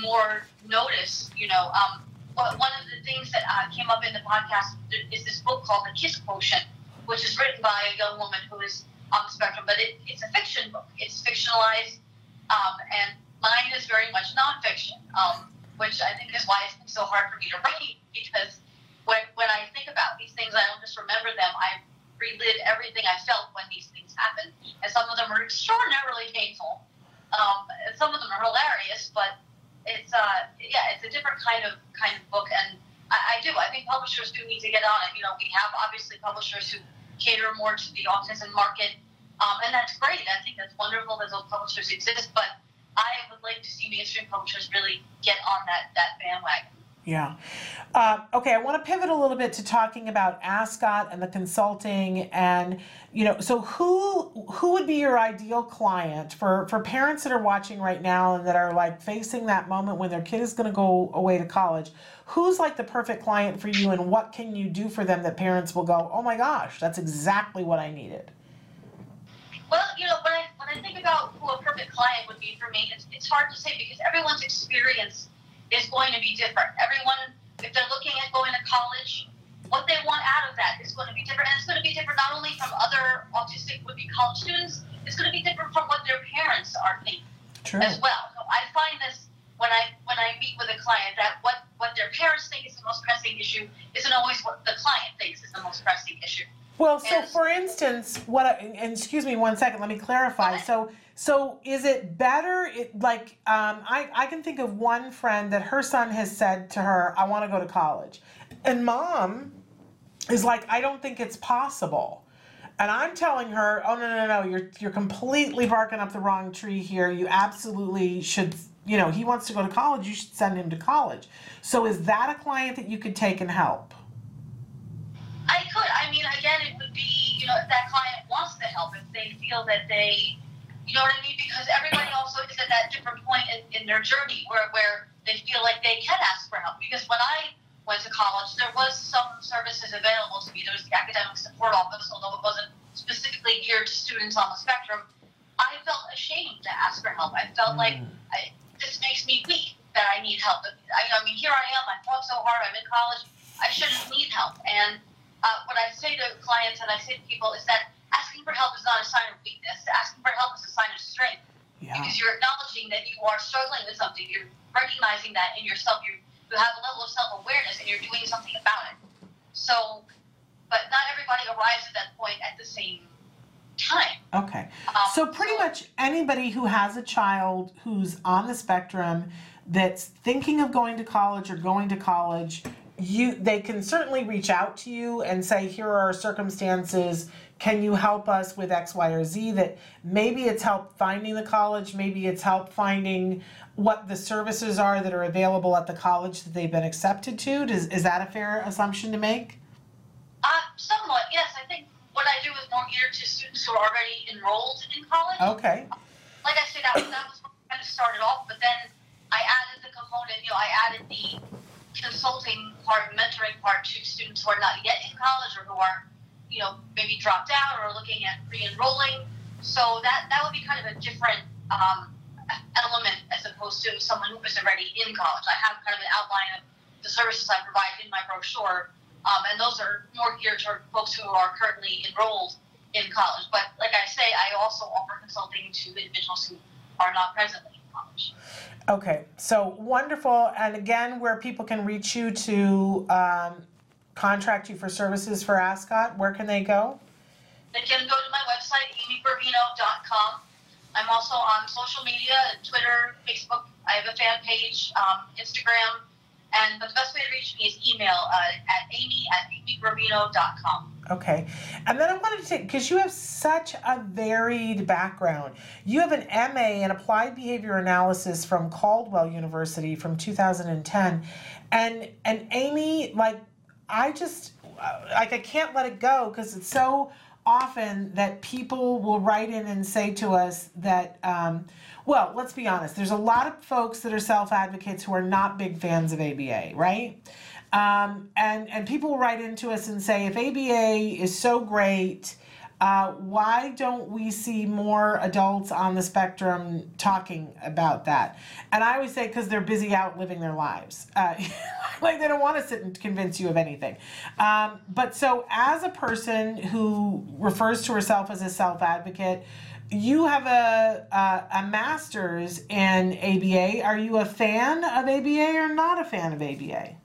S5: more notice. You know, um, one of the things that uh, came up in the podcast is this book called The Kiss Quotient, which is written by a young woman who is on the spectrum, but it, it's a fiction book. It's fictionalized, um, and mine is very much nonfiction, um, which I think is why it's been so hard for me to write because when, when I think about these things, I don't just remember them. I relive everything I felt when these things happened, and some of them are extraordinarily painful. Um, and some of them are hilarious, but it's uh, yeah, it's a different kind of kind of book, and I, I do. I think publishers do need to get on it. You know, we have obviously publishers who cater more to the autism market, um, and that's great. I think that's wonderful that those publishers exist, but I would like to see mainstream publishers really get on that that bandwagon.
S1: Yeah. Uh, okay, I want to pivot a little bit to talking about Ascot and the consulting, and you know, so who who would be your ideal client for for parents that are watching right now and that are like facing that moment when their kid is going to go away to college? Who's like the perfect client for you, and what can you do for them that parents will go, oh my gosh, that's exactly what I needed.
S5: Well, you know, when I when I think about who a perfect client would be for me, it's, it's hard to say because everyone's experience is going to be different. Everyone, if they're looking at going to college, what they want out of that is going to be different. And it's going to be different not only from other autistic would be college students, it's going to be different from what their parents are thinking
S1: True.
S5: as well. So I find this when I when I meet with a client that what, what their parents think is the most pressing issue isn't always what the client thinks is the most pressing issue.
S1: Well, so
S5: And-
S1: for instance, what? I, and excuse me one second. Let me clarify.
S5: Okay.
S1: So, so is it better? It like um, I I can think of one friend that her son has said to her, "I want to go to college," and mom is like, "I don't think it's possible." And I'm telling her, "Oh no no no! You're you're completely barking up the wrong tree here. You absolutely should." You know, he wants to go to college. You should send him to college. So, is that a client that you could take and help?
S5: I could. I mean, again, it would be, you know, if that client wants the help, if they feel that they, you know what I mean? Because everybody also is at that different point in, in their journey where, where they feel like they can ask for help. Because when I went to college, there was some services available to me. There was the academic support office, although it wasn't specifically geared to students on the spectrum. I felt ashamed to ask for help. I felt like I, this makes me weak that I need help. I, I mean, here I am. I fought so hard. I'm in college. I shouldn't need help. And uh, what I say to clients and I say to people is that asking for help is not a sign of weakness. Asking for help is a sign of strength
S1: Yeah.
S5: because you're acknowledging that you are struggling with something. You're recognizing that in yourself. You you have a level of self awareness and you're doing something about it. So, but not everybody arrives at that point at the same time.
S1: Okay.
S5: Um,
S1: So pretty much anybody who has a child who's on the spectrum that's thinking of going to college or going to college, you they can certainly reach out to you and say here are our circumstances. Can you help us with X, Y, or Z? That maybe it's help finding the college, maybe it's help finding what the services are that are available at the college that they've been accepted to. Does, is that a fair assumption to make?
S5: Uh, somewhat, yes. I think what I do is more geared to students who are already enrolled in college.
S1: Okay.
S5: like I said, that was, that was kind of started off, but then I added the component, you know, I added the consulting part, mentoring part to students who are not yet in college or who are, you know, maybe dropped out or looking at re-enrolling. So that, that would be kind of a different um, element as opposed to someone who is already in college. I have kind of an outline of the services I provide in my brochure, um, and those are more geared toward folks who are currently enrolled in college. But like I say, I also offer consulting to individuals who are not presently in college.
S1: Okay, so wonderful. And again, where people can reach you to um, contract you for services for Ascot, where can they go?
S5: They can go to my website, amygravino.com. I'm also on social media, Twitter, Facebook. I have a fan page, um, Instagram. And the best way to reach me is email uh, at amy at amygravino.com.
S1: Okay, and then I wanted to take because you have such a varied background. You have an MA in Applied Behavior Analysis from Caldwell University from 2010, and and Amy, like I just like I can't let it go because it's so often that people will write in and say to us that. Um, well, let's be honest. There's a lot of folks that are self advocates who are not big fans of ABA, right? Um, and and people write into us and say, if ABA is so great, uh, why don't we see more adults on the spectrum talking about that? And I always say because they're busy out living their lives, uh, <laughs> like they don't want to sit and convince you of anything. Um, but so, as a person who refers to herself as a self advocate, you have a, a a master's in ABA. Are you a fan of ABA or not a fan of ABA?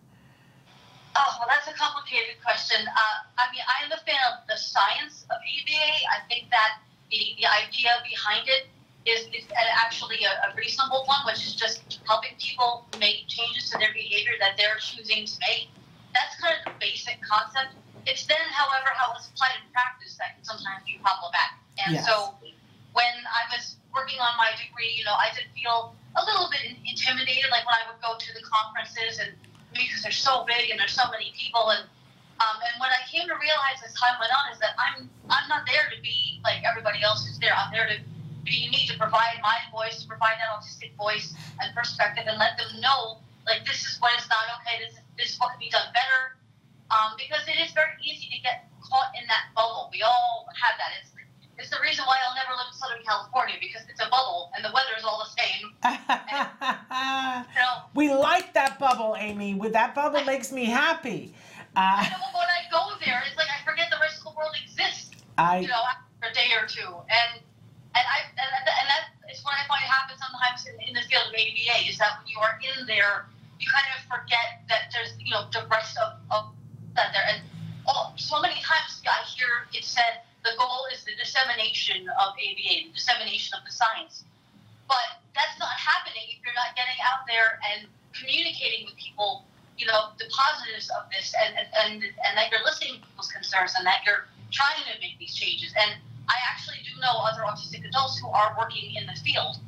S5: Oh, well, that's a complicated question. Uh, I mean, I am a fan of the science of ABA. I think that the, the idea behind it is, is actually a, a reasonable one, which is just helping people make changes to their behavior that they're choosing to make. That's kind of the basic concept. It's then, however, how it's applied in practice that can sometimes be problematic. And
S1: Yes.
S5: so when I was working on my degree, you know, I did feel a little bit intimidated, like when I would go to the conferences and because they're so big and there's so many people and um, and what I came to realize as time went on is that I'm I'm not there to be like everybody else who's there. I'm there to be unique, to provide my voice, to provide that autistic voice and perspective, and let them know like this is what is not okay. This this is what can be done better. Um, because it is very easy to get caught in that bubble. We all have that. It's it's the reason why I'll never live in Southern California because it's a bubble and the weather is all the same. <laughs> You know,
S1: we like that bubble, Amy. With that bubble makes me happy. Uh,
S5: I know when I go there, it's like I forget the rest of the world exists.
S1: I
S5: you know, after a day or two. And and I and, and that is what I find happens sometimes in, in the field of ABA is that when you are in there, you kind of forget that there's you know the rest of, of that there. And all, so many times I hear it said the goal is the dissemination of ABA, the dissemination of the science. But that's not happening if you're not getting out there and communicating with people you know, the positives of this and, and, and, and that you're listening to people's concerns and that you're trying to make these changes. And I actually do know other autistic adults who are working in the field.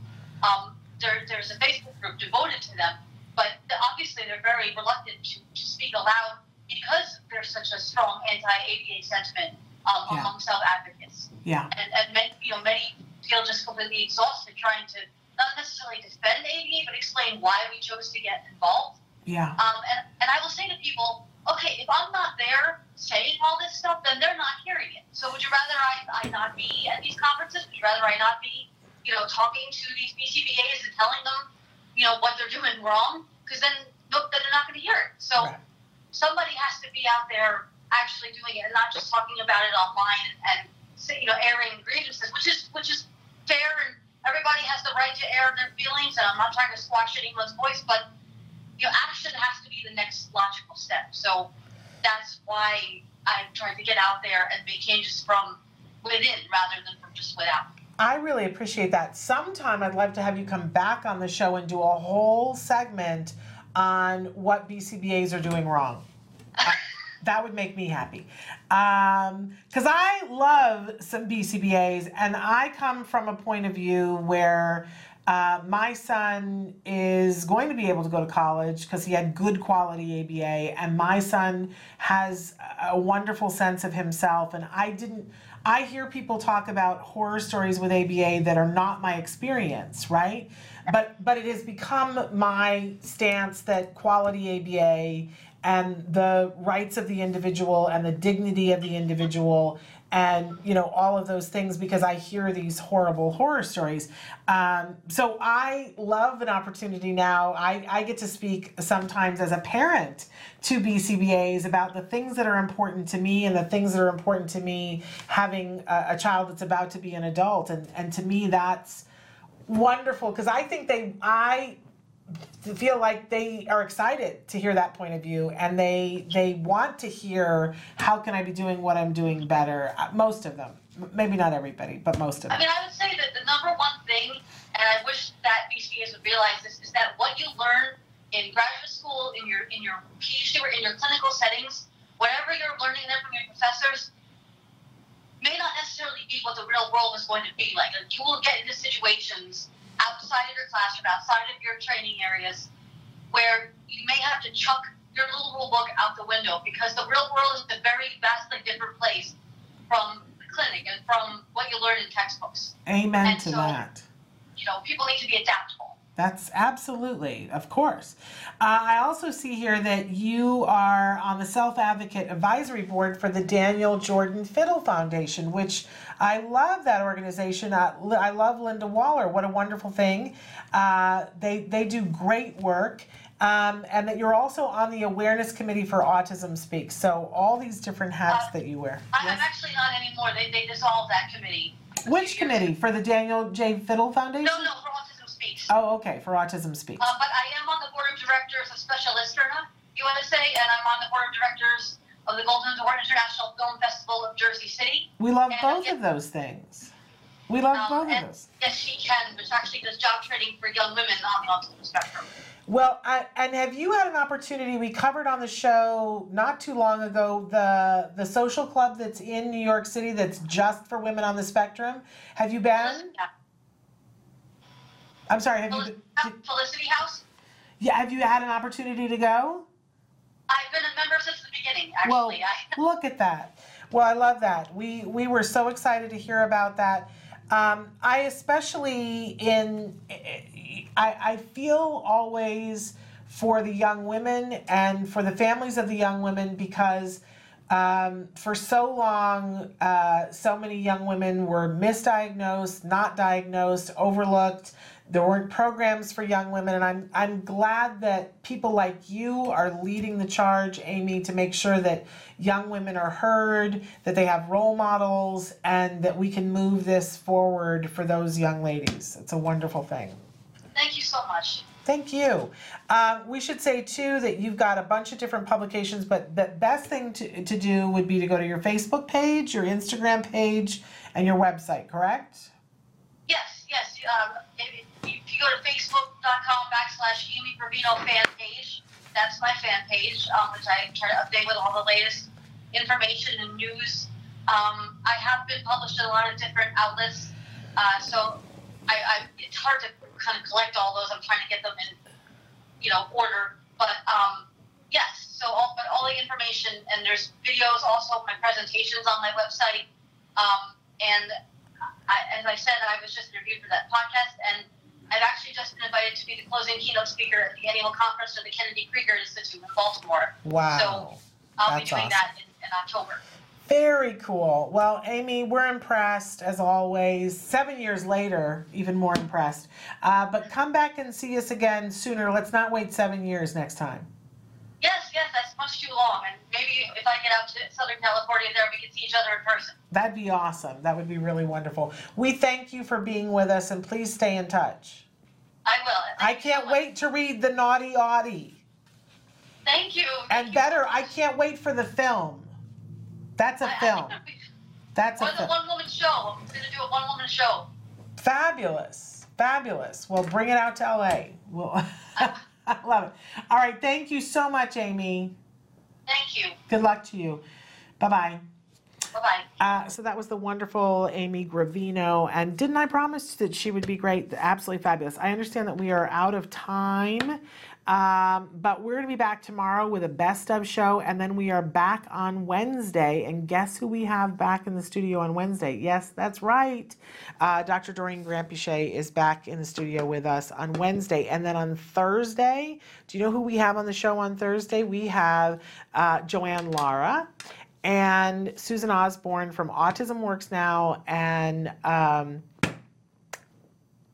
S5: Um, there, there's a Facebook group devoted to them, but obviously they're very reluctant to, to speak aloud because there's such a strong anti-ABA sentiment um,
S1: Yeah.
S5: among self-advocates.
S1: yeah.
S5: And, and many, you know, many feel just completely exhausted trying to not necessarily defend ABA, but explain why we chose to get involved.
S1: Yeah.
S5: Um, and, and I will say to people, okay, if I'm not there saying all this stuff, then they're not hearing it. So would you rather I, I not be at these conferences? Would you rather I not be, you know, talking to these BCBAs and telling them, you know, what they're doing wrong? Because then, nope, then they're not going to hear it. So
S1: Right.
S5: somebody has to be out there actually doing it and not just talking about it online and, and you know, airing grievances, which is which is fair and everybody has the right to air their feelings. And I'm not trying to squash anyone's voice, but you know, action has to be the next logical step. So that's why I'm trying to get out there and make changes from within rather than from just without.
S1: I really appreciate that. Sometime I'd love to have you come back on the show and do a whole segment on what BCBAs are doing wrong. <laughs> That would make me happy. Because I love some BCBAs, and I come from a point of view where uh, my son is going to be able to go to college because he had good quality ABA, and my son has a wonderful sense of himself. And I didn't, I hear people talk about horror stories with ABA that are not my experience, right? But but it has become my stance that quality ABA and the rights of the individual and the dignity of the individual and you know all of those things because I hear these horrible horror stories. Um, so I love an opportunity now. I, I get to speak sometimes as a parent to BCBAs about the things that are important to me and the things that are important to me having a, a child that's about to be an adult. And and to me that's wonderful because I think they I feel like they are excited to hear that point of view and they they want to hear how can I be doing what I'm doing better. Uh, Most of them, maybe not everybody, but most of them.
S5: I mean, I would say that the number one thing, and I wish that BCBAs would realize this, is that what you learn in graduate school, in your in your PhD, or in your clinical settings, whatever you're learning there from your professors, may not necessarily be what the real world is going to be like. Like, You will get into situations outside of your classroom, outside of your training areas, where you may have to chuck your little rule book out the window because the real world is a very vastly different place from the clinic and from what you learn in textbooks.
S1: Amen
S5: and
S1: to
S5: so-
S1: that.
S5: You know, people need to be adaptable.
S1: That's absolutely, of course. Uh, I also see here that you are on the Self Advocate Advisory Board for the Daniel Jordan Fiddle Foundation, which I love that organization. Uh, I love Linda Walder. What a wonderful thing. Uh, they, they do great work. Um, and that you're also on the Awareness Committee for Autism Speaks. So, all these different hats that you wear.
S5: I,
S1: Yes?
S5: I'm actually not anymore. They, they dissolved that committee.
S1: Which committee? For the Daniel J. Fiddle Foundation?
S5: No, no, for Autism Speaks.
S1: Oh, okay, for Autism Speaks.
S5: Uh, but I am on the board of directors of Specialisterne USA, and I'm on the board of directors of the Golden Door International Film Festival of Jersey City.
S1: We love
S5: and-
S1: both of those things. We love
S5: Um,
S1: both of those.
S5: yes, she can, which actually does job training for young women on the autism spectrum.
S1: Well, I, and have you had an opportunity? We covered on the show not too long ago the the social club that's in New York City that's just for women on the spectrum. Have you been? I'm sorry. Have you?
S5: Felicity,
S1: Been,
S5: Felicity House.
S1: yeah. Have you had an opportunity to go?
S5: I've been a member since the beginning.
S1: Well,
S5: Actually, <laughs>
S1: look at that. Well, I love that. We we were so excited to hear about that. Um, I especially in I, I feel always for the young women and for the families of the young women because um, for so long, uh, so many young women were misdiagnosed, not diagnosed, overlooked. There weren't programs for young women, and I'm I'm glad that people like you are leading the charge, Amy, to make sure that young women are heard, that they have role models, and that we can move this forward for those young ladies. It's a wonderful thing.
S5: thank you so much.
S1: Thank you. Um, we should say too that you've got a bunch of different publications, but the best thing to, to do would be to go to your Facebook page, your Instagram page, and your website, correct?
S5: Yes, yes. Um, if, if you go to facebook.com backslash Amy Gravino fan page, that's my fan page, um, which I try to update with all the latest information and news. Um, I have been published in a lot of different outlets, uh, so I, I, it's hard to kind of collect all those. I'm trying to get them in, you know, order. But um, yes, so all, but all the information and there's videos also of my presentations on my website. Um, and I, as I said, I was just interviewed for that podcast, and I've actually just been invited to be the closing keynote speaker at the annual conference of the Kennedy Krieger Institute in Baltimore.
S1: Wow.
S5: So I'll
S1: That's
S5: be doing
S1: awesome.
S5: that in, in October.
S1: Very cool. Well, Amy, we're impressed as always. Seven years later, even more impressed. Uh, but come back and see us again sooner. Let's not wait seven years next time.
S5: Yes, yes, that's much too long, and maybe if I get out to Southern California, there we can see each other in person.
S1: That'd be awesome. That would be really wonderful. We thank you for being with us, and please stay in touch.
S5: I will.
S1: I can't
S5: so
S1: wait to read the Naughty Autie.
S5: Thank you. Thank
S1: And better, I can't wait for the film. That's a
S5: I- I
S1: film.
S5: think
S1: That's a film.
S5: one woman show. I'm going to do a one woman show.
S1: Fabulous. Fabulous. Well, bring it out to LA. We'll <laughs> I love it. All right. Thank you so much, Amy.
S5: Thank you.
S1: Good luck to you. Bye bye.
S5: Bye bye.
S1: Uh, so that was the wonderful Amy Gravino. And didn't I promise that she would be great? Absolutely fabulous. I understand that we are out of time, um, but we're going to be back tomorrow with a best of show. And then we are back on Wednesday. And guess who we have back in the studio on Wednesday? Yes, that's right. Uh, Dr. Doreen Granpeesheh is back in the studio with us on Wednesday. And then on Thursday, do you know who we have on the show on Thursday? We have uh, Joanne Lara and Susan Osborne from Autism Works Now and um,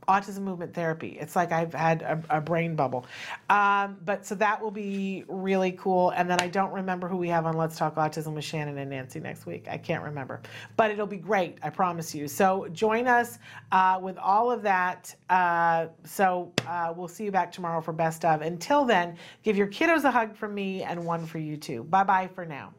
S1: Autism Movement Therapy. It's like I've had a, a brain bubble. Um, but so that will be really cool. And then I don't remember who we have on Let's Talk Autism with Shannon and Nancy next week. I can't remember. But it'll be great, I promise you. So join us uh, with all of that. Uh, so uh, we'll see you back tomorrow for Best of. Until then, give your kiddos a hug from me and one for you too. Bye bye for now.